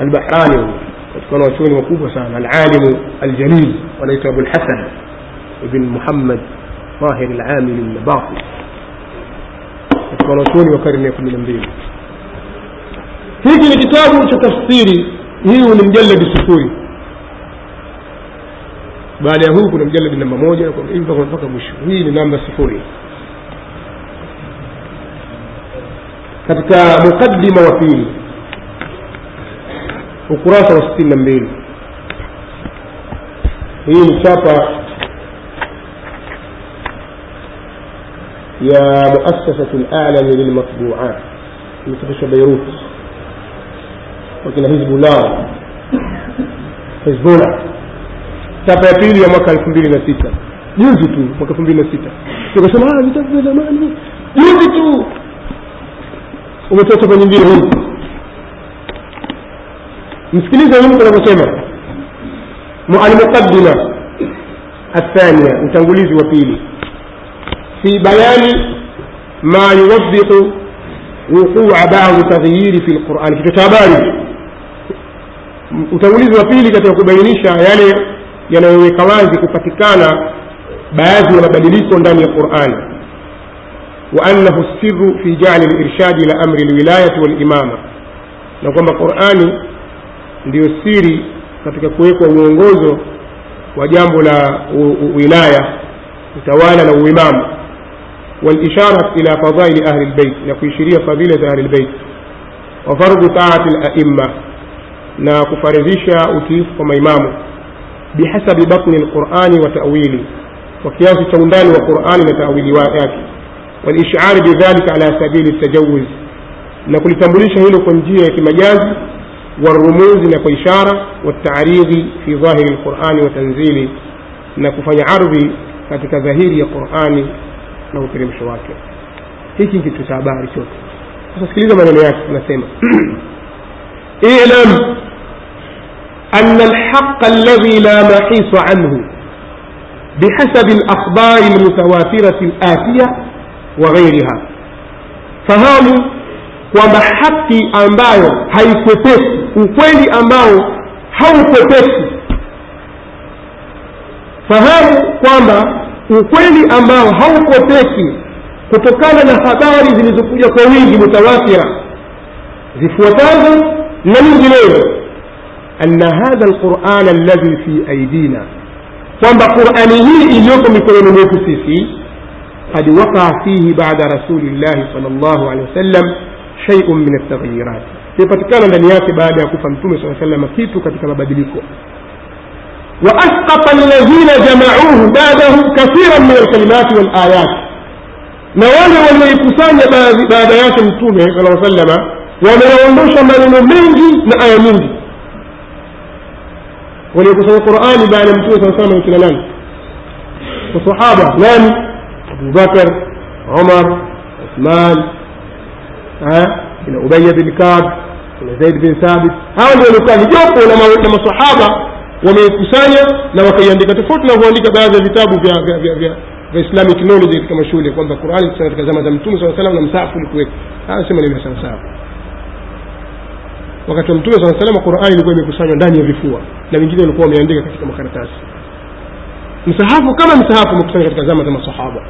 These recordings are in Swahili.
albahrani huyu katika wanawachuoni wakubwa sana alalimu aljalil wanaitwa abulhasan ibn muhammad tahir alamili lnabati katika wanawachuoni wa karne ya kumi na mbili hiki ni kitabu cha tafsiri hii ni mjaladi sufuri baada ya huu kuna mjaladi namba moja hivi mpaka mpaka mwisho hii ni namba sifuri katika muqaddima wa pili ukurasa wa sitini na mbili hii ni chapa ya muasasatu lalami lilmatbuat imechapishwa beirut wakina hizbullah hizbullah chapa ya pili ya mwaka elfu mbili na sita juzi tu mwaka elfu mbili na sita tukasema vitabu vya zamani juzi tu umetoa chapa nyingine hii msikilize huyu tunavyosema almuqaddima الثانية utangulizi wa pili في بيان ما يوضح وقوع بعض تغيير في القرآن kitu cha habari utangulizi wa pili katika kubainisha yale yanayoweka wazi kupatikana baadhi ya mabadiliko ndani ya qurani وأنه السر في جعل الإرشاد إلى أمر الولاية والإمامة na kwamba qurani ndio siri katika kuwekwa uongozo wa jambo la wilaya utawala na uimamu. Walishara ila fadhaili ahli lbeit na kuishiria fadhila za ahli lbeit wafardhu taati laimma na kufaridhisha utiifu kwa maimamu. Bihasabi batni lqurani wa tawili kwa kiasi cha undani wa qurani na tawili yake. Walishari bidhalika ala sabili ltajawuz na kulitambulisha hilo kwa njia ya kimajazi والرموز نكو إشارة والتعريض في ظاهر القرآن katika dhahiri ya qurani na uteremsho wake hiki kitu cha habari chote sasa sikiliza maneno yake anasema اعلم أن الحق الذي لا محيص عنه بحسب الأخبار المتواترة الآتية وغيرها. fahamu kwamba haki ambayo haikwepesi ukweli ambao haukwepesi fahamu kwamba ukweli ambao haukopeki kutokana na habari zilizokuja kwa wingi mutawatira zifuatazo na nyingineyo anna hadha alquran alladhi fi aidina kwamba qurani hii iliyoko mikononi mwetu sisi قد وقع فيه بعد رسول الله صلى الله عليه وسلم شيء من التغييرات ipatikana ndani yake baada ya kufa mtume saa salama kitu katika mabadiliko وأسقط الذين جمعوه بعده كثيرا من الكلمات والآيات na wale walioikusanya baada yake mtume sala salama wameondosha maneno mengi na aya nyingi waliokusanya qurani baada ya mtume saa salama kina nani masahaba nani abubakar umar uthman kina ubaya bin kab kina zaid bin thabit. Hawa ndio walikuwa ni jopo na masahaba wameikusanya na wakaiandika tofauti na baadhi ya vitabu vya vya vya vya islamic knowledge katika mashule kwamba qurani katika zama za mtume saa salam na msaafu ulikuweka anasema ni sawasawa wakati wa mtume saa salama qurani ilikuwa imekusanywa ndani ya vifua na wengine walikuwa wameandika katika makaratasi. Msahafu kama msahafu umekusanywa katika zama za masahaba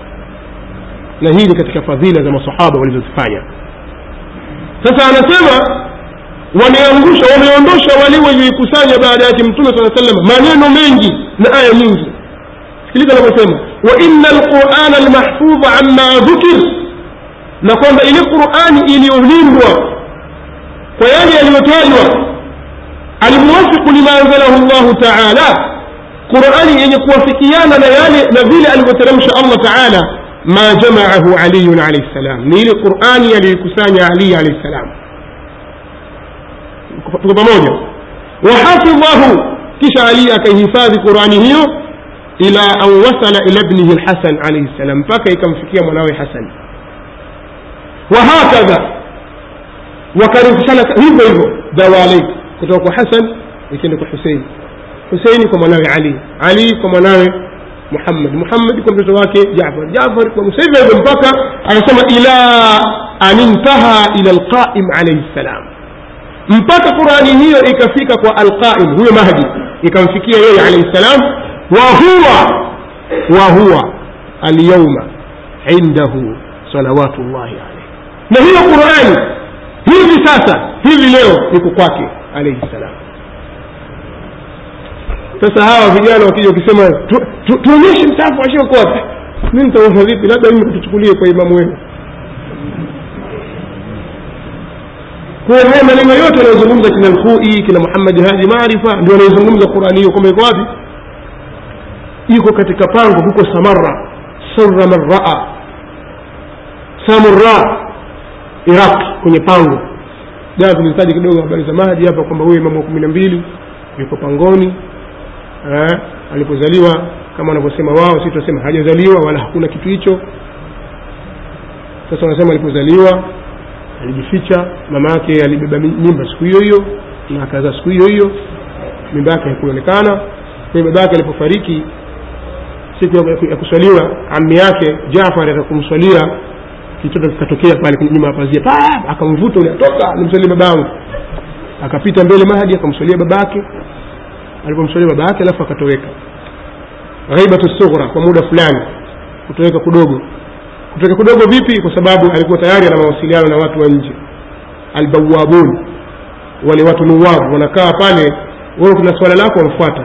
na hii ni katika fadhila za masahaba walizozifanya sasa anasema wameangusha wameondosha wale walioikusanya baada yake mtume saa salama maneno mengi na aya nyingi. Sikiliza anavyosema wa ina alqurana almahfudha amma dhukir na kwamba ile qurani iliyolindwa kwa yale yaliyotajwa almuwafiqu lima anzalahu llahu taala qurani yenye kuwafikiana na yale na vile alivyoteremsha allah taala ma jamaahu aliyun alaihi ssalam ni ile qurani aliyoikusanya ali alaihi ssalam tuko pamoja? Wahafidhahu kisha ali akaihifadhi qurani hiyo ila an wasala ila bnihi lhasan alaihi ssalam mpaka ikamfikia mwanawe hasan. Wahakadha wakarithishana hivyo hivyo. Dawalai kutoka kwa hasan ikienda kwa husein. Huseini kwa mwanawe ali. Ali kwa mwanawe muhammad. Muhammad kwa mtoto wake jafar. Jafar kwa hivyo hivyo mpaka anasema ila an intaha ila alqaim alaihi salam. Mpaka qurani hiyo ikafika kwa alqaim huyo mahdi ikamfikia yeye alaihi salam. Wahuwa wahuwa alyauma indahu salawatu llahi alaihi na hiyo qurani hivi sasa hivi leo iko kwake alaihi salam sasa hawa vijana wakija tu- tuonyeshe msafu washiokoa mi nitaosha vipi? Labda mimi kutuchukulie kwa imamu wenu. Kwa haya maneno yote anayozungumza kina lkhui kina muhammadi hadi maarifa ndio anayozungumza qurani hiyo. Kwamba iko wapi? Iko katika pango huko samara sarra man raa samurra iraq kwenye pango. Jana tulitaja kidogo habari za maji hapa kwamba huyo imamu wa kumi na mbili yuko pangoni alipozaliwa kama wanavyosema wao si tunasema hajazaliwa wala hakuna kitu hicho. Sasa wanasema alipozaliwa alijificha mama yake alibeba mimba siku hiyo hiyo na akazaa siku hiyo hiyo mimba yake haikuonekana. Kwa baba yake alipofariki siku ya- kuswaliwa ami yake jafar akakumswalia kitoto kikatokea pale nyuma ya akamvuta ule atoka nimswalie babangu. Akapita mbele mahadi akamswalia babake alipomswalia baba yake alafu akatoweka. Ghaibatu sughra kwa muda fulani. Kutoweka kudogo. Kutoweka kudogo vipi? Kwa sababu alikuwa tayari ana mawasiliano na watu wa nje. Albawabun wale watu nuwabu wanakaa pale. Wewe kuna swala lako wamfuata.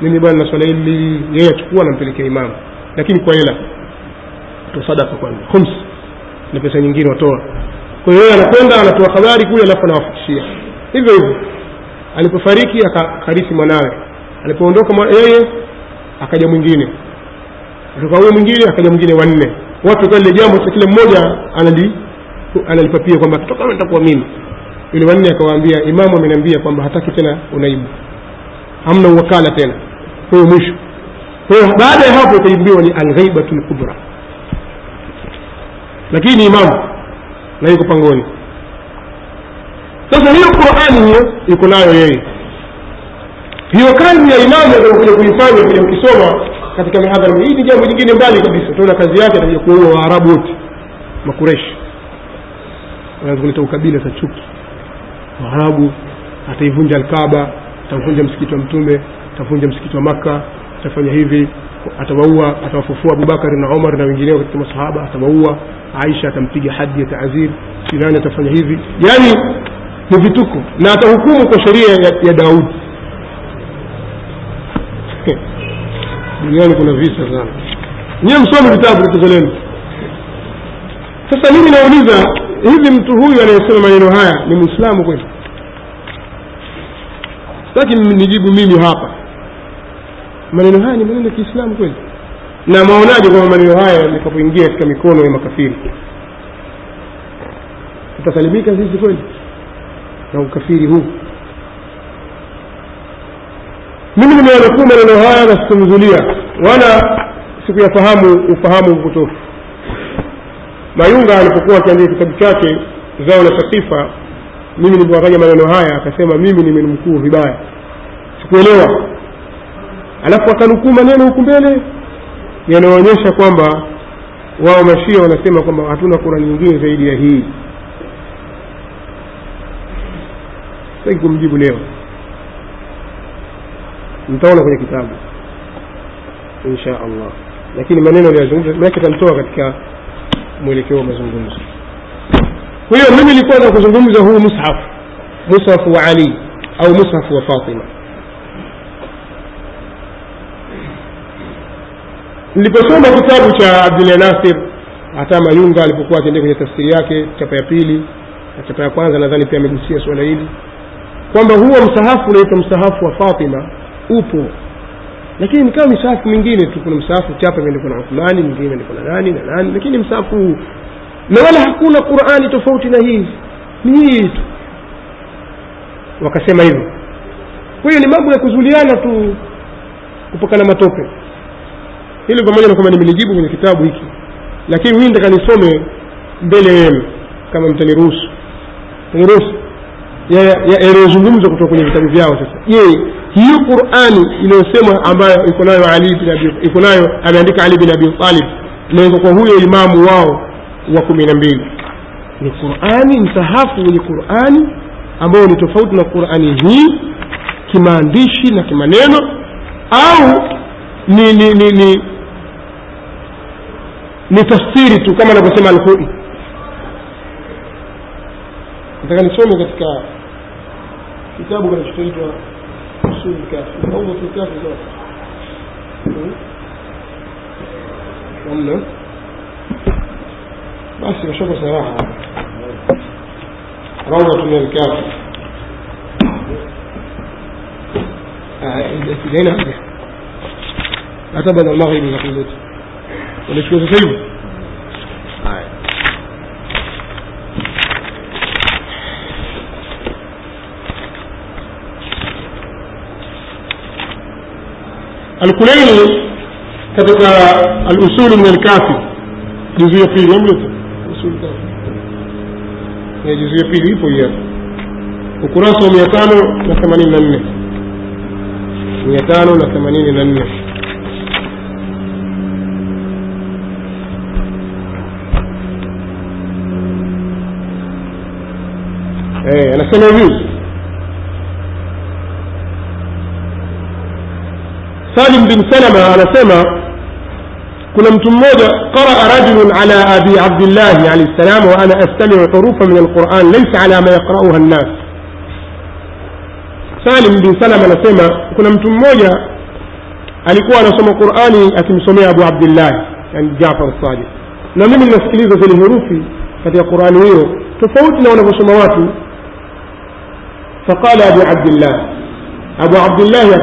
Mimi bwana na swala hili yeye achukua nampelekea imamu lakini kwa hela. Sadaka kwanza. Khums. Na pesa nyingine watoa. Kwa hiyo yeye anakwenda anatoa habari kule alafu anawafikishia. Hivyo hivyo alipofariki akakarisi mwanawe. Alipoondoka yeye akaja mwingine. Kutoka huyo mwingine akaja mwingine wanne watu kwa jambo sasa kila mmoja anali analipapia kwamba kutoka hapa nitakuwa mimi. Yule wanne akawaambia imamu ameniambia kwamba hataki tena unaibu. Hamna uwakala tena. Kwa mwisho. Kwa baada ya hapo ikaimbiwa ni alghaibatu lkubra lakini imamu na yuko pangoni sasa hiyo qurani hiyo iko nayo yeye. Hiyo kazi ya imamu atakuja kuifanya kuja kukisoma katika mihadhara hii ni jambo jingine mbali kabisa. Utaona kazi yake atakuja kuua waarabu wote makureshi anaweza kuleta ukabila za chuki. Waarabu ataivunja alkaba atavunja msikiti wa mtume atavunja msikiti wa makka atafanya hivi atawaua atawafufua abubakari na omar na wengineo katika masahaba atawaua. Aisha atampiga hadi ya taazir sinani atafanya hivi? Yaani ni vituko. Na atahukumu kwa sheria ya, ya daudi. Duniani kuna visa sana. Nyiwe msome vitabu tatizo sasa mimi nauliza hivi mtu huyu anayesema maneno haya ni mwislamu kweli? Sitaki nijibu mimi hapa. Maneno haya ni maneno ya kiislamu kweli? Na maonaje kwamba maneno haya yatakapoingia katika mikono ya makafiri? Tutasalimika sisi kweli na ukafiri huu. Mimi nimeyanukuu maneno haya na sikumzulia wala sikuyafahamu ufahamu mpotofu mayunga alipokuwa akiandika kitabu chake zao la sakifa mimi nilipotaja maneno haya akasema mimi nimenukuu vibaya. Sikuelewa. Alafu akanukuu maneno huku mbele yanaonyesha kwamba wao mashia wanasema kwamba hatuna kurani nyingine zaidi ya hii sitaki kumjibu leo. Mtaona kwenye kitabu. Insha allah. Lakini maneno aliyozungumza manake tamtoa katika mwelekeo wa mazungumzo. Kwa hiyo mimi nilikuwa na kuzungumza huu mushaf mushafu wa ali au mushafu wa fatima. Niliposoma kitabu cha abdulah nasir hata mayunga alipokuwa akiendea kwenye tafsiri yake chapa ya pili na chapa ya kwanza nadhani pia amegusia suala hili kwamba huo msahafu unaitwa msahafu wa fatima upo. Lakini ni kama misahafu mingine tu kuna msahafu chapa imeandikwa na uthmani mingine imeandikwa na nani na nani lakini msahafu huu. Na wala hakuna qurani tofauti na hii. Ni hii tu. Wakasema hivyo. Kwa hiyo ni mambo ya kuzuliana tu kupakana matope. Hili pamoja na kwamba nimelijibu kwenye kitabu hiki. Lakini mii nataka nisome mbele yenu kama mtaniruhusu. Mtaniruhusu yanayozungumzwa kutoka kwenye vitabu vyao sasa. Je hiyo qurani inayosemwa ambayo iko nayo ali iko nayo ameandika ali bin abi talib iko kwa huyo imamu wao wa kumi na mbili. Ni qurani msahafu wenye qurani ambayo ni tofauti na qurani hii kimaandishi na kimaneno au ni ni ni ni, ni tafsiri tu kama anavyosema alhui nataka nisome katika kitabu kinachoitwa usul kafi au usul kafi zote namna basi washako saraha rawdatun alkafi sijaina haja hata baada ya maghribi nakuleta unachukua Alkuleini katika al-usulu min al-kafi. Juzu ya pili amlipo usulu kafi. Ya juzu ya pili ipo hiyo ukurasa wa 584 584 Eh, anasema salim bin salama anasema kuna mtu mmoja qaraa rajulun ala abi abdillahi alaihi ssalam wa ana astamiu hurufa min alquran laysa ala ma yaqrauha nnas salim bin salama anasema kuna mtu mmoja alikuwa anasoma qurani akimsomea abu abdillahi yani jafar sadiq na mimi ninasikiliza zile herufi katika qurani hiyo tofauti na wanavyosoma watu أبو عبد الله أبو عبد الله يا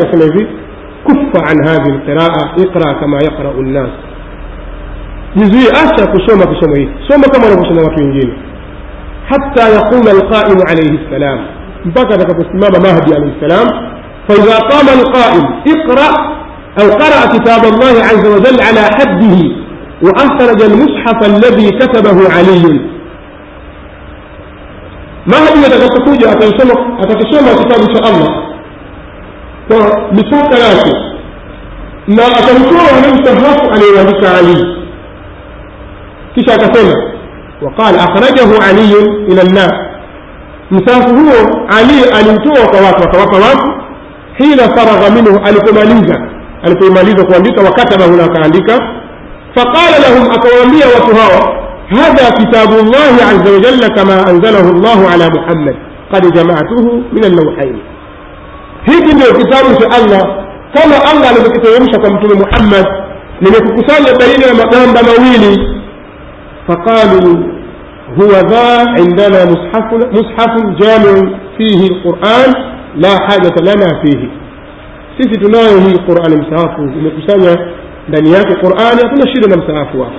كف عن هذه القراءة اقرأ كما يقرأ الناس. يزوي أشا كسوما كسوما إيه كما نفسنا ما في حتى يقوم القائم عليه السلام. بكذا كتسمام مهدي عليه السلام. فإذا قام القائم اقرأ أو قرأ كتاب الله عز وجل على حده وأخرج المصحف الذي كتبه علي. ما هي إذا كنت كتاب إن شاء الله. بسوء ثلاثة ما أتنكره لم تهرف علي وذك علي كيش أكسنا وقال أخرجه علي إلى الناس. مساف علي ألمتوه وطواف وطواف وطواف حين فرغ منه ألقماليزة ألقماليزة قوانديتا وكتب هناك عندك فقال لهم أقوامية وطهاوة هذا كتاب الله عز وجل كما أنزله الله على محمد. قد جمعته من اللوحين. hiki ndio kitabu cha allah kama allah alivyokiteremsha kwa mtume muhammad nimekukusanya baina ya magamba mawili faqalu huwa dha indana mushafu jamiu fihi lquran la hajata lana fihi sisi tunayo hii qurani msaafu imekusanya ndani yake qurani hakuna shida na msaafu wako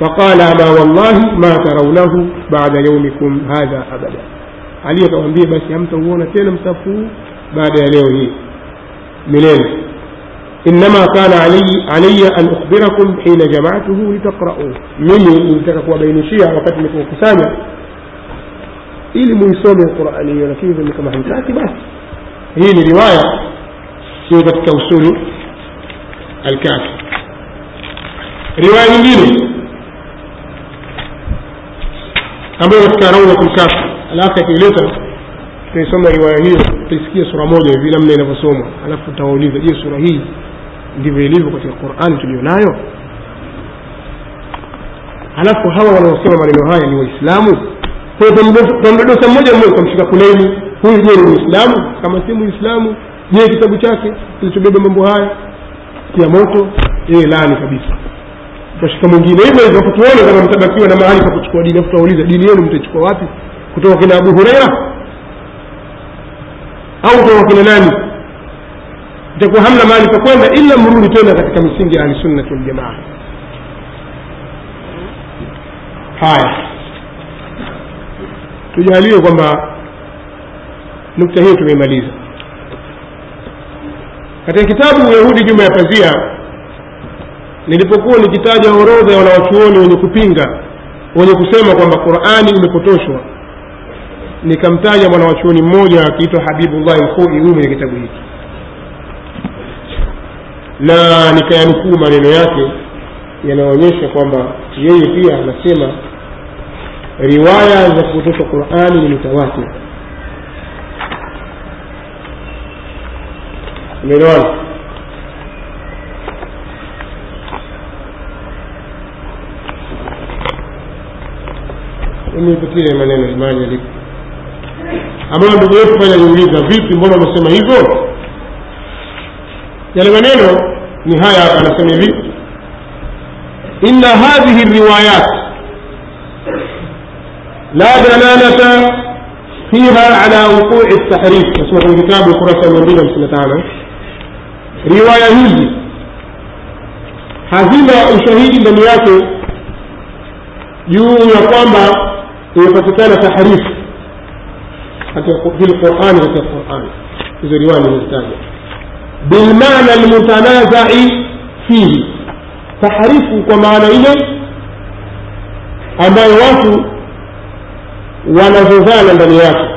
faqala ما wallahi ma ترونه bada yaumikum hadha abada aliyekawambia basi hamtauona tena msaafu huu بعد يليه هي منين؟ إنما كان علي علي أن أخبركم حين جمعته لتقرأوه مني انتكك وبين الشيعة وقتلة وكسامة إلي ميسوم القرآن يركيز منك محمد تاتي بس هي رواية. سيدة كوسول الكافي رواية مجيني أمرو التاروة الكافي الآخر في لوتر tutaisoma riwaya hiyo tutaisikia sura moja hivi namna inavyosoma. Alafu tutawauliza je sura hii ndivyo ilivyo katika qurani tuliyonayo? Alafu hawa wanaosema maneno haya ni waislamu? Tamdodosa mmoja mmoja ukamshika kuleni huyu je ni muislamu? Kama si muislamu je kitabu chake kilichobeba mambo haya? Ya moto yeye laani kabisa. Utashika mwingine hivyo hivyo kutuone kama mtabakiwa na mahali pa kuchukua dini afu dini yenu mtaichukua wapi? Kutoka kina abu hureira au kwa wakina nani? Itakuwa hamna mahali pa kwenda ila mrudi tena katika misingi ya ahlisunnati waljamaa haya. Tujalie kwamba nukta hiyo tumeimaliza. Katika kitabu yahudi nyuma ya pazia nilipokuwa nikitaja orodha ya wanawachuoni wenye kupinga wenye kusema kwamba qurani imepotoshwa nikamtaja mwanawachuoni mmoja akiitwa habibullahi mkoi huyu mwenye kitabu hiki. Na nikayanukuu maneno yake yanayoonyesha kwamba yeye pia anasema riwaya za kutoka qurani ni mutawatir umeelewana nipitie maneno imani alipo ambayo ndugu yetu pale aliuliza vipi mbona wamesema hivyo? Yale maneno ni haya hapa anasema hivi inna hadhihi riwayat la dalalata fiha ala wuqui ltahrif nasema kwenye kitabu ukurasa mia mbili hamsini na tano. Riwaya hizi hazina ushahidi ndani yake juu ya kwamba imepatikana tahrifu lqurani katika qurani hizo riwaya nimezitaja. Bilmana lmutanazai fihi. Tahrifu kwa maana ile ambayo watu wanazozana ndani yake.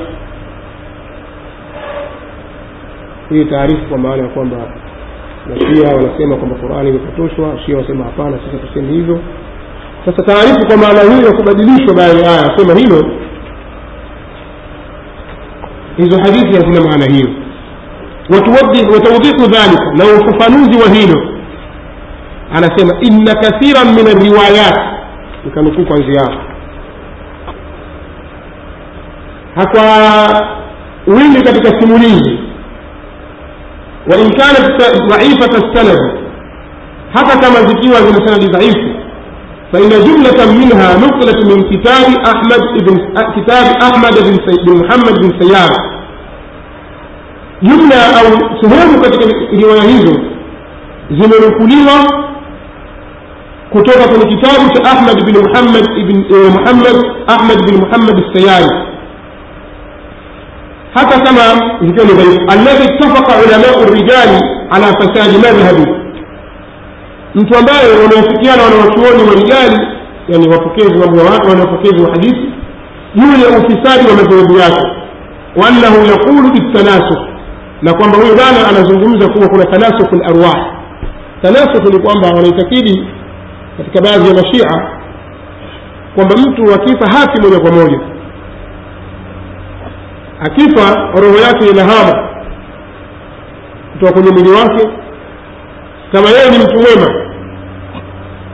Hii taarifu kwa maana ya kwamba mashia wanasema kwamba qurani imepotoshwa shia wanasema hapana sasa tuseme hivyo. Sasa taarifu kwa maana hiyo ya kubadilishwa baadhi ya aya sema hilo hizo hadithi hazina maana hiyo. Wataudhiku dhalika na ufafanuzi wa hilo. Anasema inna kathiran min alriwayat nikanukuu kwanzia hapo. Hakwa wingi katika simulizi wain kanat dhaifata lsanadi hata kama zikiwa zina sanadi dhaifu فإن جملة منها نقلت من كتاب أحمد بن كتاب أحمد بن, بن محمد بن سيار. جملة أو سهوم كتك روايز زمن كليها كتبة من كتاب أحمد بن محمد بن آه، محمد أحمد بن محمد السياري. حتى كما الذي اتفق علماء الرجال على فساد مذهبه. Mtu ambaye wameafikiana wanawachuoni wa rijali yani wapokezi mambo ya wa hadithi juu ya ufisadi wa madhehebu yake. Waannahu yaqulu bitanasuk na kwamba huyu bwana anazungumza kuwa kuna tanasukh larwah tanasuk ni kwamba wanaitakidi katika baadhi ya mashia kwamba mtu akifa hafi moja kwa moja. Akifa roho yake inahama kutoka kwenye mwili wake kama yeye ni mtu mwema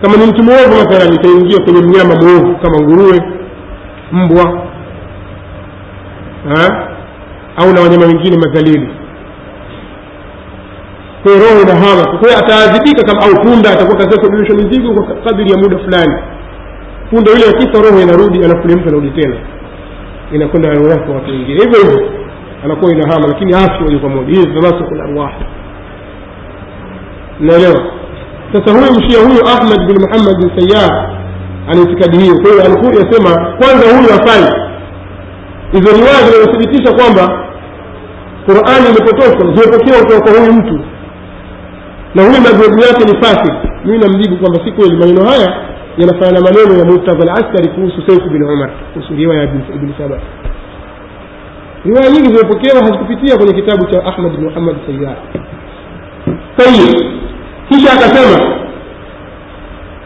kama ni mtu mwovu mathalan itaingia kwenye mnyama mwovu kama nguruwe mbwa ha? au na wanyama wengine madhalili. Kwa roho inahama kwa hiyo ataadhibika kama au punda atakuwa katika kubebeshwa mizigo kwa kadiri ya muda fulani. Punda yule akifa roho inarudi yule mtu anarudi tena. Inakwenda roho yake watu wengine. Hivyo hivyo anakuwa inahama lakini afya moja kwa moja. Hii tanasukul naelewa sasa huyu mshia huyu ahmad bin muhammad bin sayar ana itikadi hiyo. Kwa hiyo alikuwa yasema kwanza huyu afai hizo riwaya zinazothibitisha kwamba qurani imepotoshwa zimepokewa kutoka kwa huyu mtu. Na huyu madhehebu yake ni fasik. Mimi namjibu kwamba si kweli. Maneno haya yanafanana na maneno ya murtadha al kuhusu saifu bin umar kuhusu riwaya ya ibni saba riwaya nyingi zimepokewa hazikupitia kwenye kitabu cha ahmad bin muhammad sayar طيب. كيش أكثر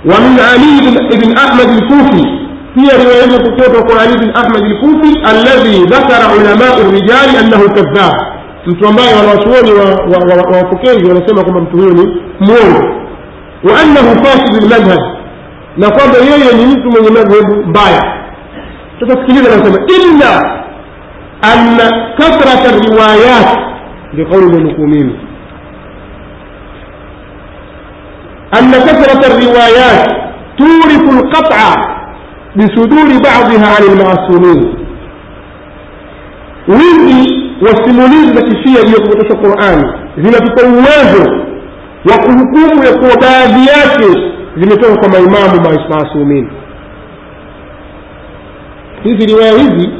ومن علي بن أحمد الكوفي. في رواية كتابة قول بن أحمد الكوفي الذي ذكر علماء الرجال أنه كذاب. متوماي والرسول وفكيز ونسمى كما متهوني مول. وأنه فاسد المذهب. نقاب يلي أن ينسوا من المذهب باية تتسكيلين أنا سمع. إلا أن كثرة الروايات. لقول المقومين. أن كثرة الروايات تورث القطع بصدور بعضها عن المعصومين wingi wa simulizi za kishia iliyokupotosha qurani zinatupa uwezo wa kuhukumu ya kuwa baadhi yake zimetoka kwa maimamu maasumin hizi riwaya hizi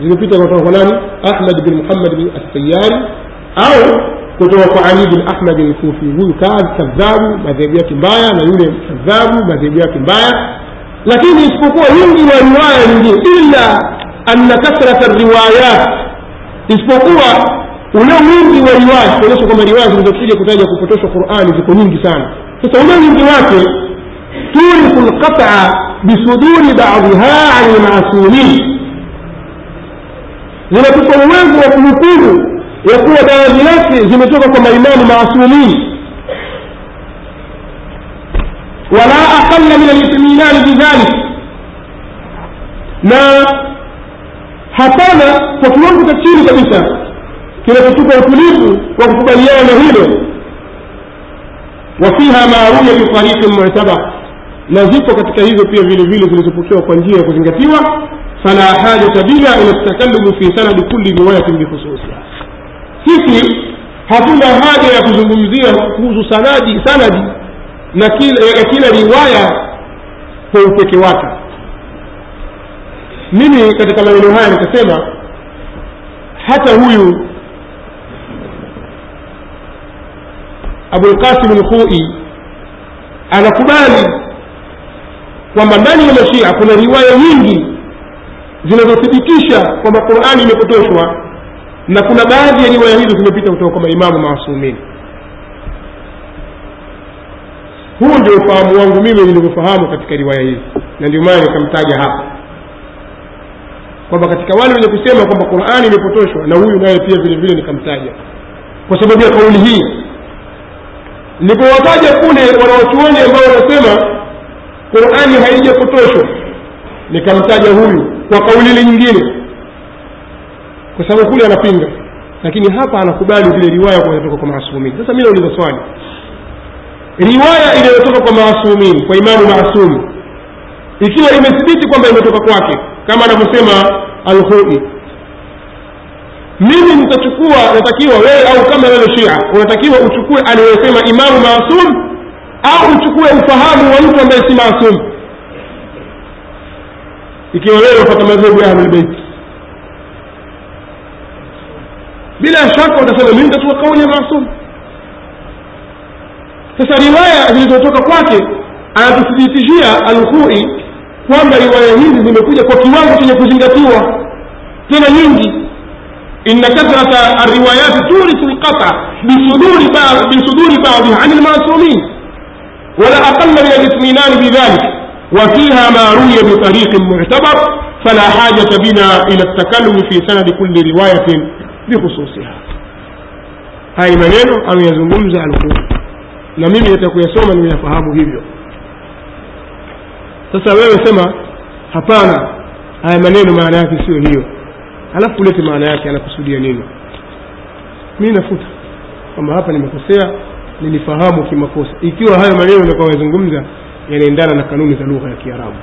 zimepita kutoka kwa nani ahmad bin muhammad bin assayari au kutoka kwa ali bin ahmad lkufi huyu kadhabu madhehebu yake mbaya na yule kadhabu madhehebu yake mbaya. Lakini isipokuwa wingi wa riwaya nyingine illa anna kathrata riwayat. Isipokuwa ule wingi wa riwaya kuonyesha kwamba riwaya zilizokuja kutaja kupotoshwa qurani ziko nyingi sana. Sasa ule wingi wake turiku lqata bisuduri badiha ani lmasumin zinatupa uwezo wa kuhukumu ya kuwa baadhi yake zimetoka kwa maimamu maasumin wala aqalla min alitminani bidhalik na hapana kwa kiwango cha chini kabisa kinachotupa utulivu wa kukubaliana na hilo. Wafiha ma ruya bitariqin mu'tabar na zipo katika hizo pia vile vile zilizopokewa kwa njia ya kuzingatiwa. Fala hajata bila ila takalumu fi sanadi kulli riwayatin bikhususiha sisi hatuna haja ya kuzungumzia kuhusu sanadi sanadi na kila, kila riwaya kwa upeke wake. Mimi katika maneno haya nitasema hata huyu abulqasim lkhui anakubali kwamba ndani ya mashia kuna riwaya nyingi zinazothibitisha kwamba qurani imepotoshwa na kuna baadhi ya riwaya hizo zimepita kutoka kwa maimamu maasumini huu ndio ufahamu wangu mimi nilivyofahamu katika riwaya hizi na ndio maana nikamtaja hapa. Kwamba katika wale wenye kusema kwamba qurani imepotoshwa na huyu naye pia vile vile nikamtaja. Kwa sababu ya kauli hii. Nilipowataja kule wanawachuoni ambao wanasema qurani haijapotoshwa nikamtaja huyu kwa kauli ile nyingine kwa sababu kule anapinga. Lakini hapa anakubali zile riwaya kwa kwa maasumin sasa mi nauliza swali. Riwaya inayotoka kwa maasumin kwa imamu maasumi ikiwa imethibiti kwamba imetoka kwake kama anavyosema alhui mimi nitachukua natakiwa wewe au kama wewe shia unatakiwa uchukue aliyosema imamu maasum au uchukue ufahamu wa mtu ambaye si maasum. Ikiwa wewe unapata madhehebu ya ahlulbeiti bila shaka utasema mimi nitachukua kauli ya maasum sasa riwaya zilizotoka kwake anatuthibitishia alkhui kwamba riwaya hizi zimekuja kwa kiwango chenye kuzingatiwa tena nyingi الروايات تورث القطع بصدور بعض بصدور بعضها عن المعصومين ولا أقل من الاطمئنان بذلك وفيها ما روي بطريق معتبر فلا حاجة بنا إلى التكلم في سند كل رواية bihususiha haya maneno ameyazungumza alkufu na mimi nitakuyasoma nimeyafahamu hivyo. Sasa wewe sema hapana haya maneno maana yake sio hiyo. Alafu ulete maana yake anakusudia nini? Mi nafuta kwamba hapa nimekosea nilifahamu kimakosa. Ikiwa hayo maneno nakaoyazungumza yanaendana na kanuni za lugha ya kiarabu.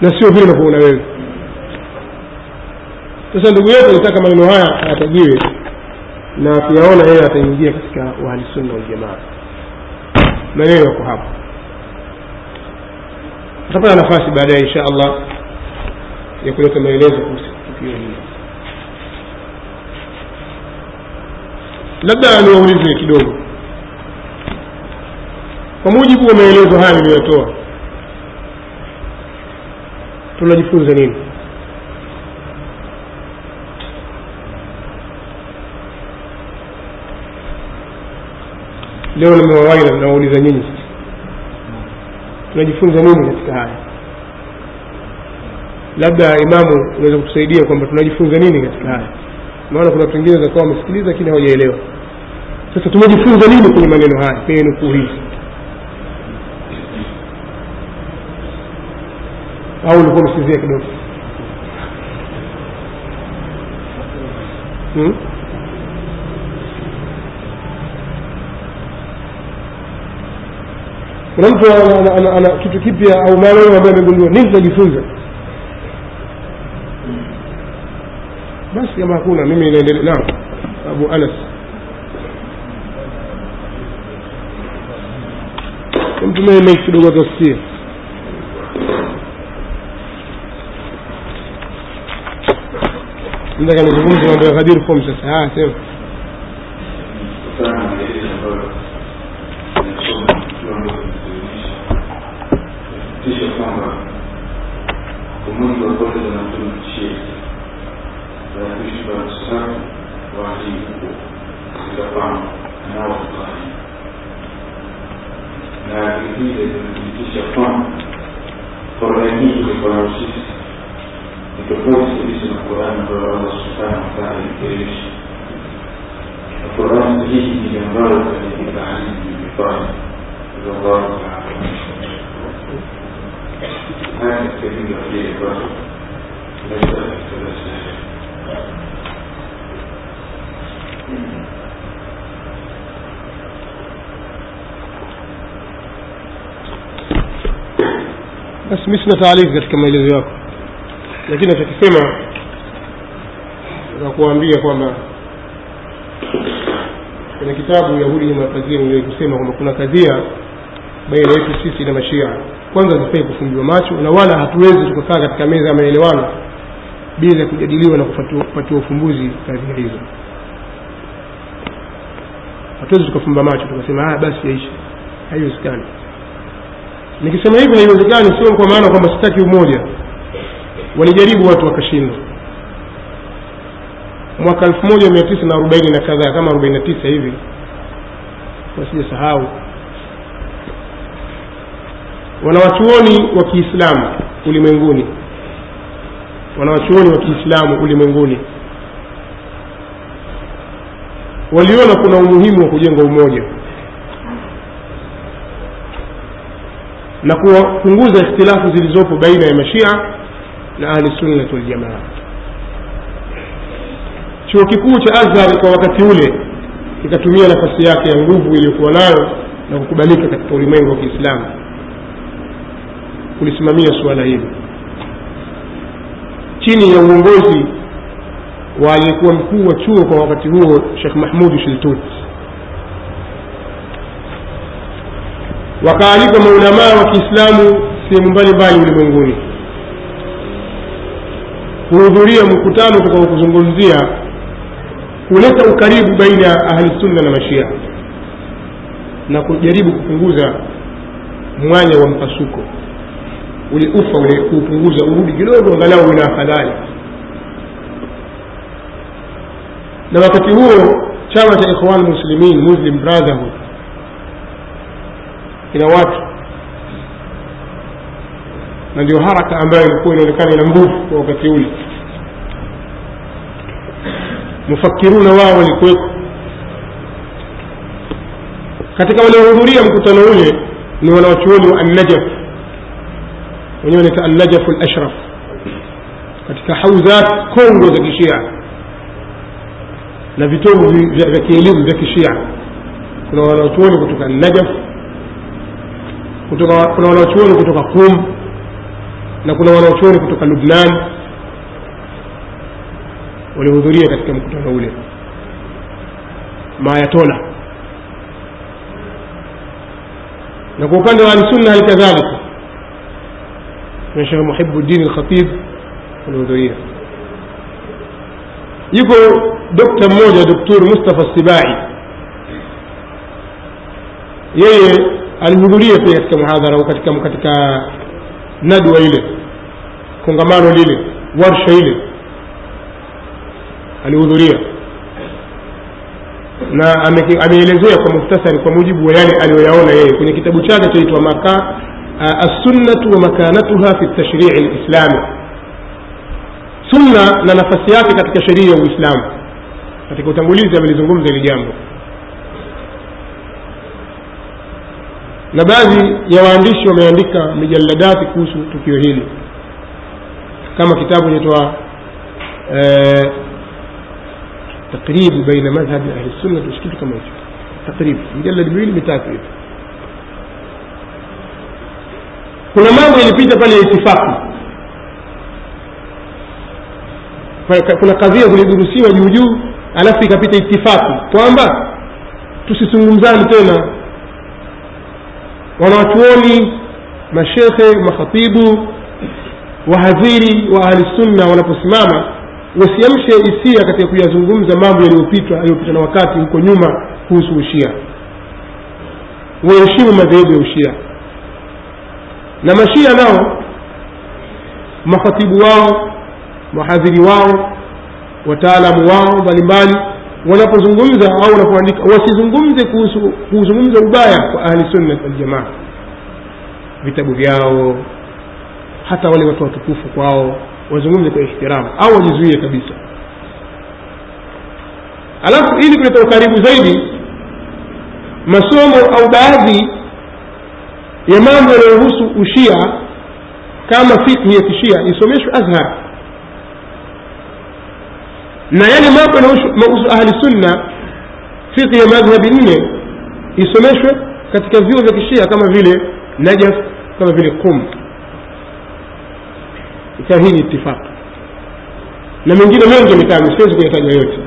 Na sio vile unavyoona wewe sasa ndugu yetu alitaka maneno haya ayatajiwe na akiyaona yeye ataingia katika wahlisunna waljamaa. Maneno yako hapo. Tutapata nafasi baadaye insha allah ya kuleta maelezo kuhusu tukio hili. Labda niwaulize kidogo. Kwa mujibu wa maelezo haya niliyotoa tunajifunza nini leo nimewawaida nawauliza nyinyi. Tunajifunza nini katika haya? Labda imamu unaweza kutusaidia kwamba tunajifunza nini katika haya? Maana kuna watu zakawa wamesikiliza lakini hawajaelewa. Sasa tumejifunza nini kwenye maneno haya? Kwenye nukuu hizi au ulikuwa umesikizia kidogo? Hmm? Kuna mtu ana, ana, ana, ana kitu kipya au maneno ambayo amegundua nini tunajifunza basi kama hakuna mimi naendelea naam abu anas mtumie mike kidogo tusikie nataka nizungumze mambo ya ghadir form sasa σώμα το μόνος που απόφερε να πούμε τη σχέση θα αφήσει τον Παρασυστάτη ο και τα πάνω. Ενώ ο Παρασυστάτη να αγκριθεί για την εκδοτική σε αυτόν. Το οργανή του και παρουσίσει και το πώς θα είσαι να φοράει με προβάλλοντας σου κάνει αυτά τα εκκαιρίσει να φοράει με την γεμβάλλοντα και την καλή του και πάνω και το βάλλοντα Haya kelima hii basi basi mi sina taarifu katika maelezo yako. Lakini nachokisema nakuambia kwamba kwenye kitabu yahudi na kadhia niliyokusema kwamba kuna kadhia baina yetu sisi na mashia kwanza zifai kufungiwa macho na wala hatuwezi tukakaa katika meza ya maelewano bila kujadiliwa na kupatiwa ufumbuzi kadhia hizo. Hatuwezi tukafumba macho tukasema ah basi yaishi haiwezekani. Nikisema hivyo haiwezekani sio kwa maana kwamba sitaki umoja. Walijaribu watu wakashindwa. Mwaka elfu moja mia tisa na arobaini na kadhaa kama arobaini na tisa hivi wasijasahau wanawachuoni wa kiislamu ulimwenguni. Wanawachuoni wa kiislamu ulimwenguni. Waliona kuna umuhimu wa kujenga umoja. Na kupunguza ikhtilafu zilizopo baina ya mashia na ahli sunnat waljamaa chuo kikuu cha azhar kwa wakati ule kikatumia nafasi yake ya nguvu iliyokuwa nayo na kukubalika katika ulimwengu wa kiislamu kulisimamia suala hili. Chini ya uongozi wa aliyekuwa mkuu wa chuo kwa wakati huo shekh mahmud shiltut. Wakaalikwa maulamaa wa kiislamu sehemu mbalimbali ulimwenguni. Kuhudhuria mkutano utakao kuzungumzia kuleta ukaribu baina ya ahlisunna na mashia na kujaribu kupunguza mwanya wa mpasuko ule ufa ule kuupunguza urudi kidogo angalau una afadhali. Na wakati huo chama cha ikhwan muslimin muslim brotherhood ina watu. Na ndio haraka ambayo ilikuwa inaonekana ina nguvu kwa wakati ule. Mufakiruna wao walikuweko katika waliohudhuria mkutano ule ni wanawachuoni wa annajaf wenyewe wanaita annajafu lashraf katika hauzat kongo za kishia na vitovu vya kielimu vya kishia kuna wanachuoni kutoka najaf kutoka kuna wanachuoni kutoka qum na kuna wanachuoni kutoka lubnan walihudhuria katika mkutano ule maayatola na kwa upande wa ahlisunna hali kuna shekh muhibuddin alkhatib walihudhuria yuko dokta mmoja doktor mustafa sibai. Yeye alihudhuria pia katika muhadhara katika katika nadwa ile kongamano lile warsha ile. Alihudhuria. Na ameelezea kwa muhtasari kwa mujibu wa yale aliyoyaona yeye. Kwenye kitabu chake chaitwa maka assunnatu wa makanatuha fi الإسلامي. sunna na nafasi yake katika sheria ya uislamu katika utangulizi amelizungumza hili jambo na baadhi ya waandishi wameandika mijalladati kuhusu tukio hili kama kitabu inaitwa takribu baina madhhabi ahli sunna kitu kama hicho taqribu mjaladi miwili mitatu hivi kuna mambo yalipita pale ya itifaki. Kuna kadhia zilidurusiwa juu juu alafu ikapita itifaki. Kwamba tusizungumzani tena. Wanawachuoni mashekhe makhatibu wahadhiri wa ahlisunna wanaposimama wasiamshe hisia katika kuyazungumza mambo yaliyopitwa yaliyopitwa na wakati huko nyuma kuhusu ushia. Waheshimu madhehebu ya ushia na mashia nao makhatibu wao wahadhiri wao wataalamu wao mbalimbali wanapozungumza au wanapoandika wasizungumze kuhusu kuzungumza ubaya kwa ahli sunna waljamaa vitabu vyao hata wale watu watukufu kwao wazungumze kwa ihtiramu au wajizuie kabisa. Alafu ili kuleta ukaribu zaidi masomo au baadhi ya mambo yanayohusu ushia kama fikhi ya kishia isomeshwe azhar. Na yale mambo yanayohusu ahli sunna fikhi ya madhhabi nne isomeshwe katika vyuo vya kishia kama vile najaf kama vile qum. Ikawa hii ni itifaqi na mengine mengi mitano siwezi kuyataja yote.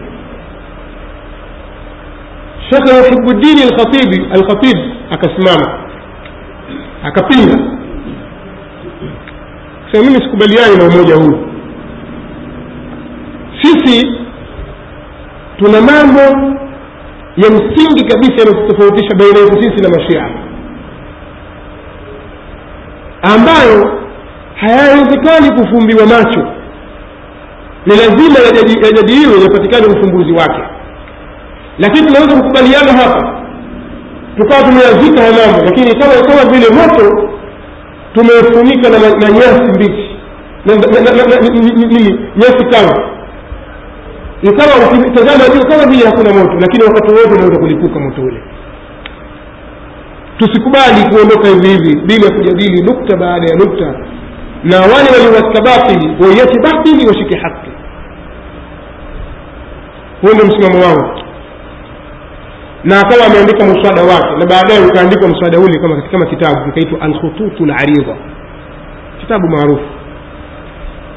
Shekhe muhibuddini alkhatibi alkhatib akasimama akapinga. Sema mimi sikubaliani na umoja huu. Sisi tuna mambo ya msingi kabisa yanayotofautisha baina yetu sisi na mashia. Ambayo hayawezekani kufumbiwa macho. Ni lazima yajadiliwe yapatikane ufumbuzi wake. Lakini tunaweza kukubaliana hapa tukawa tumeyazika ya mambo lakini kama kama vile moto tumefunika na, na nyasi mbichi. Nini nyasi kavu. Ikawa ukitazama juu kama vile hakuna moto lakini wakati wote unaweza kulipuka moto ule. Tusikubali kuondoka hivi hivi bila kujadili nukta baada ya nukta. Na wale walio katika batili waiache batili washike haki. Huo ndio msimamo wangu na akawa ameandika mswada wake na baadaye ukaandikwa mswada ule kama kama kitabu kikaitwa alkhututu larida kitabu maarufu.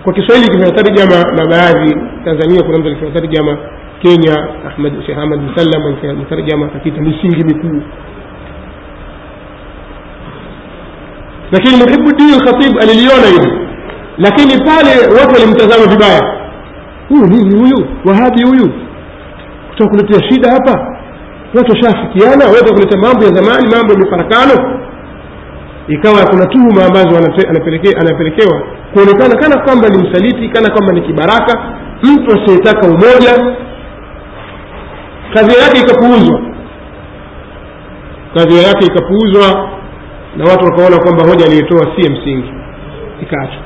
Kwa kiswahili kimefanya tarjama na baadhi tanzania kuna mtu alifanya tarjama kenya ahmad shekh ahmad msallam alifanya tarjama katika misingi mikuu. Lakini muhibuddin lkhatib aliliona hili lakini pale watu walimtazama vibaya. Huyu nini huyu? Wahabi huyu? Kutoka kuletea shida hapa watu washaafikiana waweza kuleta mambo ya zamani mambo ya mifarakano. Ikawa kuna tuhuma ambazo anapeleke, anapelekewa kuonekana kana kwamba ni msaliti kana kwamba ni kibaraka. Mtu asiyetaka umoja kadhia yake ikapuuzwa. Kadhia yake ikapuuzwa na watu wakaona kwamba hoja aliyotoa si msingi ikaachwa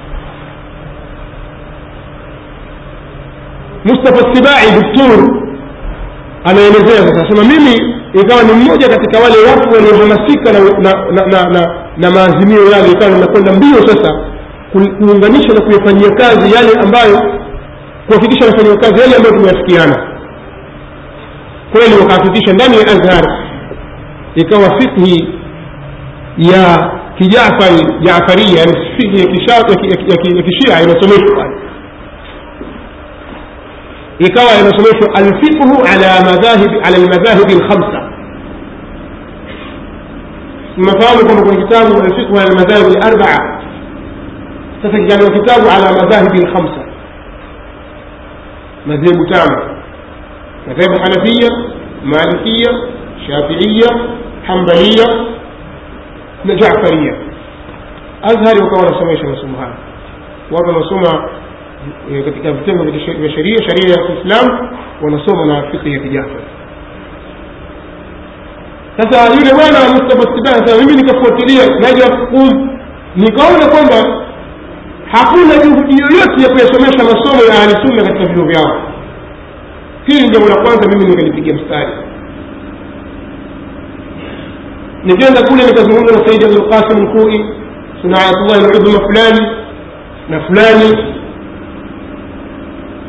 mustafa sibai doktor anaelezea sasa. Anasema mimi ikawa ni mmoja katika wale watu waliohamasika na, na, na, na, na, na maazimio yale ikawa inakwenda mbio sasa kuunganisha na kuyafanyia kazi yale ambayo kuhakikisha anafanyia kazi yale ambayo tumeafikiana. Kweli wakahakikisha ndani ya azhar ikawa fikhi ya kijafari jafaria yani fikhi ya kishia inasomeshwa ikawa inasomeshwa alfiqhu ala madhahib ala almadhahib alkhamsa mnafahamu kwamba kuna kitabu alfiqhu ala almadhahib alarbaa sasa kikaandikwa kitabu ala madhahib alkhamsa madhehebu tano madhehebu hanafia malikia shafiia hambalia na jafaria azhari wakawa wanasomesha masomo haya watu wanasoma katika vitengo vya sheria sheria ya kiislam wanasoma na fikhi ya kijafari sasa yule bwana mustafa sasa mimi nikafuatilia naja nikaona kwamba hakuna juhudi yoyote ya kuyasomesha masomo ya ahlisunna katika vyuo vyao. Hili jambo la kwanza mimi nikalipigia mstari. Nikenda kule nikazungumza na saidi abdulqasim lkui sunayatullah aludhuma fulani na fulani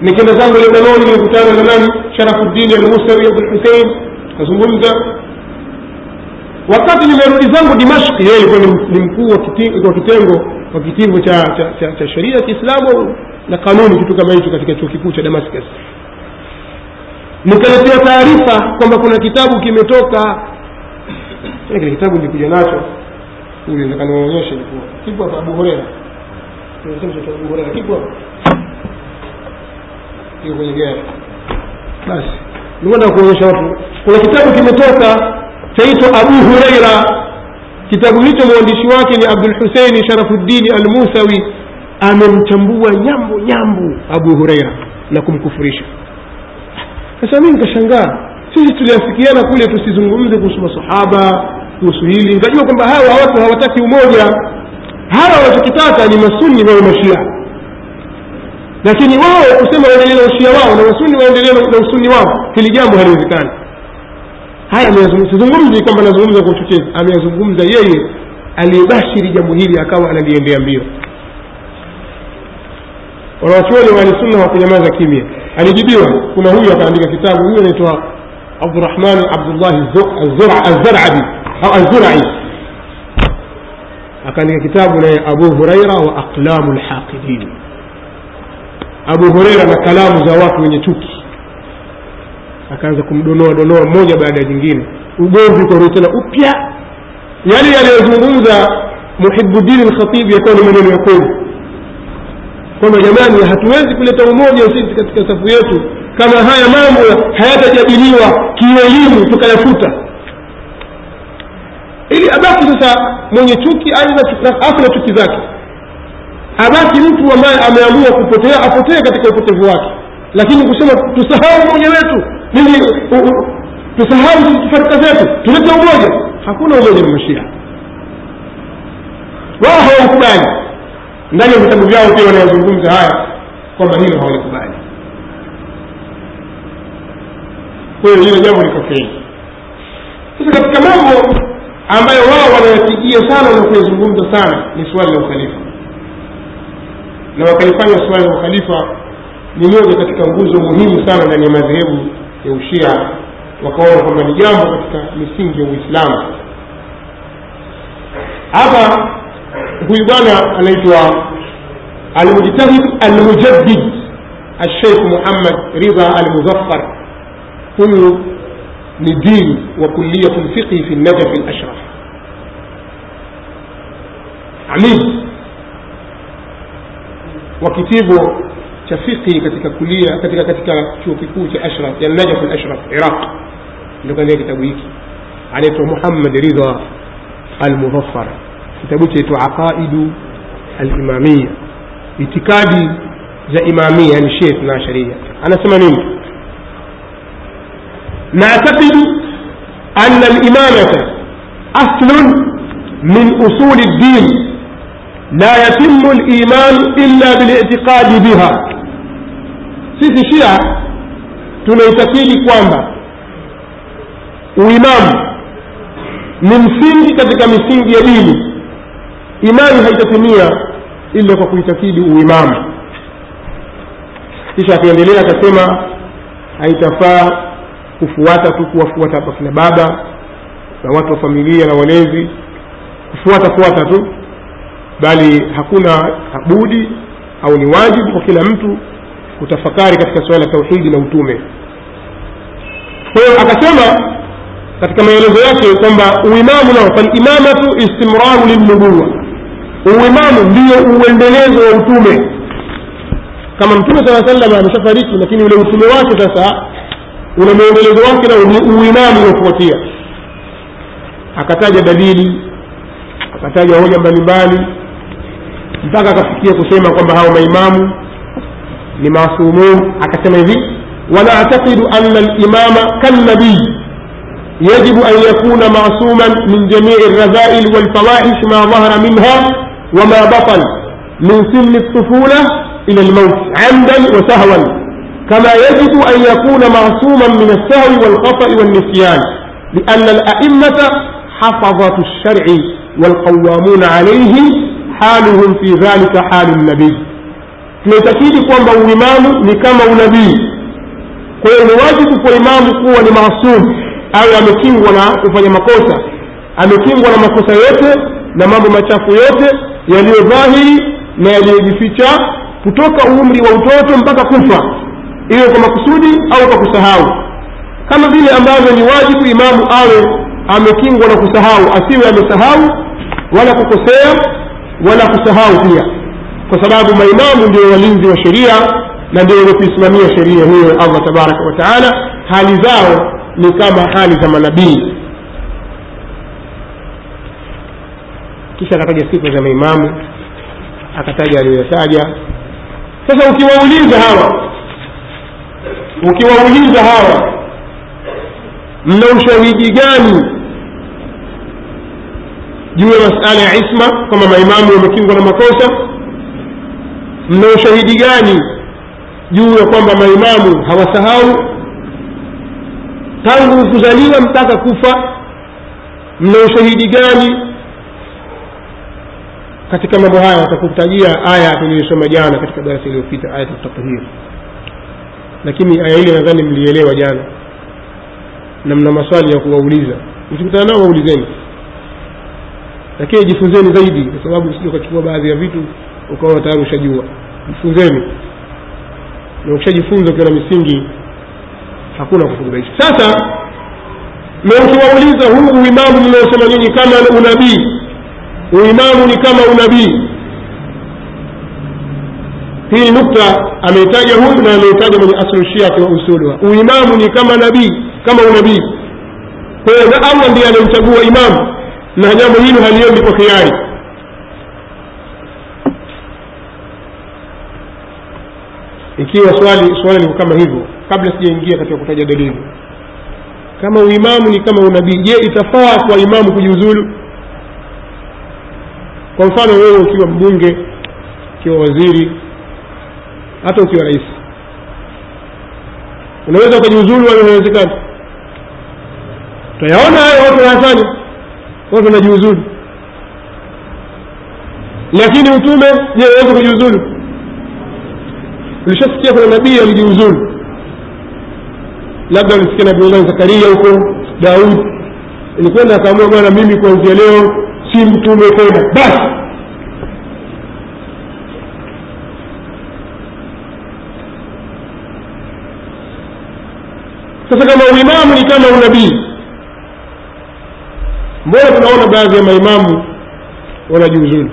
nikaenda zangu lebanoni nilikutana na nani? Sharafuddini almusawi abdulhusein nazungumza. Wakati nimerudi zangu dimashki yeye ilikuwa ni mkuu wa kitengo wa kitivo cha, cha, cha, cha sheria ya kiislamu na kanuni kitu kama hicho katika chuo kikuu cha damascus. Nikaletea taarifa kwamba kuna kitabu kimetoka. Kile kitabu nilikuja nacho. Hapa abu horera kiko kwenye gari basi. Nikwenda kuonyesha watu kuna kitabu kimetoka chaitwa abu hureira kitabu hicho mwandishi wake ni abdul huseini sharafuddini almusawi. Amemchambua nyambo nyambo abu hureira na kumkufurisha. Sasa mi nikashangaa sisi tuliafikiana kule tusizungumze kuhusu masahaba kuhusu hili. Nikajua kwamba hawa watu hawataki umoja. Hawa wanachokitaka ni masuni wao mashia lakini wao kusema waendelee na ushia wao na wasuni waendelee na usuni wao hili jambo haliwezekani. Haya sizungumzi kwamba nazungumza kwa uchochezi ameyazungumza yeye aliyebashiri jambo hili akawa analiendea mbio. Wanawachuoni wa ahlisunna hawakunyamaza kimya. Alijibiwa kuna huyu akaandika kitabu huyu anaitwa abdurahmani abdullahi azarabi au azurai akaandika kitabu naye abu huraira wa aqlamu lhaqidin abu hureira na kalamu za watu wenye chuki. Akaanza kumdonoa donoa mmoja baada ya jingine. Ugomvi ukarudi tena upya. Yale yaliyozungumza muhibudini lkhatibu yakawa ni maneno ya kweli. Kwamba jamani hatuwezi kuleta umoja sisi katika safu yetu kama haya mambo hayatajadiliwa kielimu tukayafuta. Ili abaki sasa mwenye chuki afu na chuki zake abaki mtu ambaye ameamua kupotea apotee katika upotevu wake. Lakini kusema tusahau umoja wetu ili tusahau farika zetu tulete umoja. Hakuna umoja wa mashia. Wao hawakubali. Ndani ya vitabu vyao pia wanayozungumza haya kwamba hilo hawalikubali kwa hiyo hilo jambo liko fei sasa katika mambo ambayo wao wanayapigia sana na kuyazungumza sana ni swali la ukhalifa na wakalifanya suala la ukhalifa ni moja katika nguzo muhimu sana ndani ya madhehebu ya ushia. Wakaona kwamba ni jambo katika misingi ya uislamu. Hapa huyu bwana anaitwa almujtahid almujaddid alsheikh muhammad ridha almuzaffar. Huyu ni dini wa kuliyatu lfiqhi fi lnajafi lashraf amid wa kitivo cha fiqhi katika kulia katika katika chuo kikuu cha ashraf ya najafu lashraf iraq ndio kaandika kitabu hiki anaitwa muhammad ridha almudhaffar kitabu chaitwa aqaidu alimamia itikadi za imamia yani shia na sharia anasema nini نعتقد أن الإمامة أصل من أصول الدين la yatimu limanu illa bilitiqadi biha. Sisi shia tunaitakidi kwamba uimamu ni msingi katika misingi ya dini. Imani haitatimia ila kwa kuitakidi uimamu kisha akaendelea akasema haitafaa kufuata tu kuwafuata akina baba na watu wa familia na walezi kufuata fuata tu bali hakuna budi au ni wajibu kwa kila mtu kutafakari katika suala la tauhidi na utume. Kwa hiyo akasema katika maelezo yake kwamba uimamu nao falimamatu istimraru lilnubuwa uimamu ndiyo uendelezo wa utume. Kama mtume saa salam ameshafariki lakini ule utume wake sasa una mwendelezo wake nao ni uimamu unaofuatia. Akataja dalili akataja hoja mbalimbali mpaka akafikia kusema kwamba hao maimamu ni masumun akasema hivi wanactaqidu ana limama kalnabii يجب أن يكون معصوما من جميع الرذائل والفواحش ما ظهر منها وما بطن من سن الطفولة إلى الموت عمدا وسهوا كما يجب أن يكون معصوما من السهو والخطأ والنسيان لأن الأئمة حفظة الشرع والقوامون عليه haluhum fi dhalika hali nabii tunaitakidi kwamba uimamu ni kama unabii. Kwa hiyo ni wajibu kwa imamu kuwa ni maasum awe amekingwa na kufanya makosa. Amekingwa na makosa yote na mambo machafu yote yaliyo dhahiri na yaliyojificha kutoka umri wa utoto mpaka kufa iwe kwa makusudi au kwa kusahau. Kama vile ambavyo ni wajibu imamu awe amekingwa na kusahau asiwe amesahau wala kukosea wala kusahau pia kwa sababu maimamu ndio walinzi wa sheria na ndio wenye kuisimamia sheria hiyo ya allah tabaraka wa taala. Hali zao ni kama hali za manabii. Kisha akataja sifa za maimamu akataja aliyoyataja. Sasa ukiwauliza hawa ukiwauliza hawa mna ushahidi gani juu ya masala ya isma kwamba maimamu wamekingwa na makosa. Mna ushahidi gani juu ya kwamba maimamu hawasahau? Tangu kuzaliwa mpaka kufa mna ushahidi gani katika mambo haya? Watakutajia aya tuliyosoma jana katika darasa iliyopita aya tathhir lakini aya ile nadhani mlielewa jana na mna maswali ya kuwauliza. Mkikutana nao waulizeni lakini jifunzeni zaidi kwa sababu usije ukachukua baadhi ya vitu ukawa tayari ushajua. Jifunzeni. Na ukishajifunza ukiwa na misingi hakuna kufungaisha sasa na ukiwauliza huu uimamu mnaosema nyinyi kama unabii? Uimamu ni kama unabii. Hii nukta ameitaja huyu na ameitaja mwenye aslu shia kwa usuluha uimamu ni kama nabii kama unabii. Kwa hiyo na allah ndiye anayemchagua imamu na jambo hilo haliendi kwa khiari. Ikiwa swali swali liko kama hivyo kabla sijaingia katika kutaja dalili. Kama uimamu ni kama unabii je itafaa kwa imamu kujiuzulu? Kwa mfano wewe ukiwa mbunge ukiwa waziri hata ukiwa rais unaweza ukajiuzulu wala inawezekana utayaona hayo watu wanafanya watu wanajiuzulu lakini utume je waweza kujiuzulu? Ulishasikia kuna nabii alijiuzulu. Labda ulisikia nabiullahi zakaria huko daud ilikwenda akaamua bwana mimi kuanzia leo si mtume tena. Basi! Sasa kama uimamu ni kama unabii mbona tunaona baadhi ya maimamu wanajiuzulu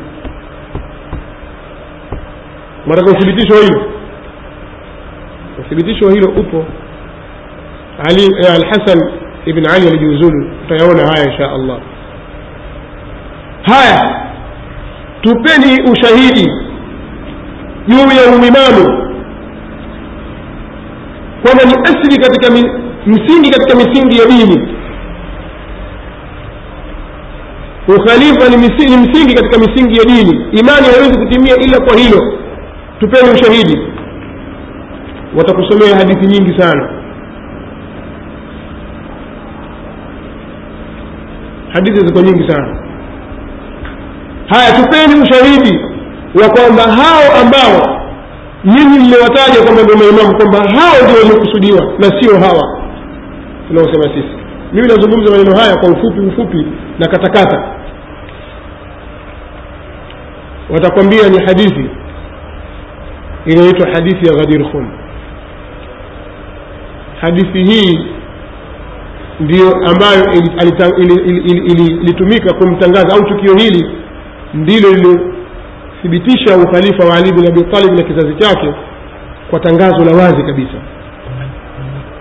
mataka uthibitisho hilo. Uthibitisho hilo upo. Ali alhasan ibn ali alijiuzulu. Tutayaona haya insha allah. Haya tupeni ushahidi juu ya uimamu. Kwamba ni asli katika msingi katika misingi ya dini ukhalifa ni msingi, msingi katika misingi ya dini. Imani haiwezi kutimia ila kwa hilo. Tupeni ushahidi. Watakusomea hadithi nyingi sana. Hadithi ziko nyingi sana. Haya tupeni ushahidi wa kwamba hao ambao nyinyi mmewataja kwamba ndio maimamu kwamba hao ndio waliokusudiwa na sio hawa tunaosema sisi. Mimi nazungumza maneno haya kwa ufupi ufupi na katakata watakwambia ni hadithi inayoitwa hadithi ya ghadir khum hadithi hii ndiyo ambayo ilitumika kumtangaza au tukio hili ndilo lilothibitisha ukhalifa wa ali bin abi talib na kizazi chake kwa tangazo la wazi kabisa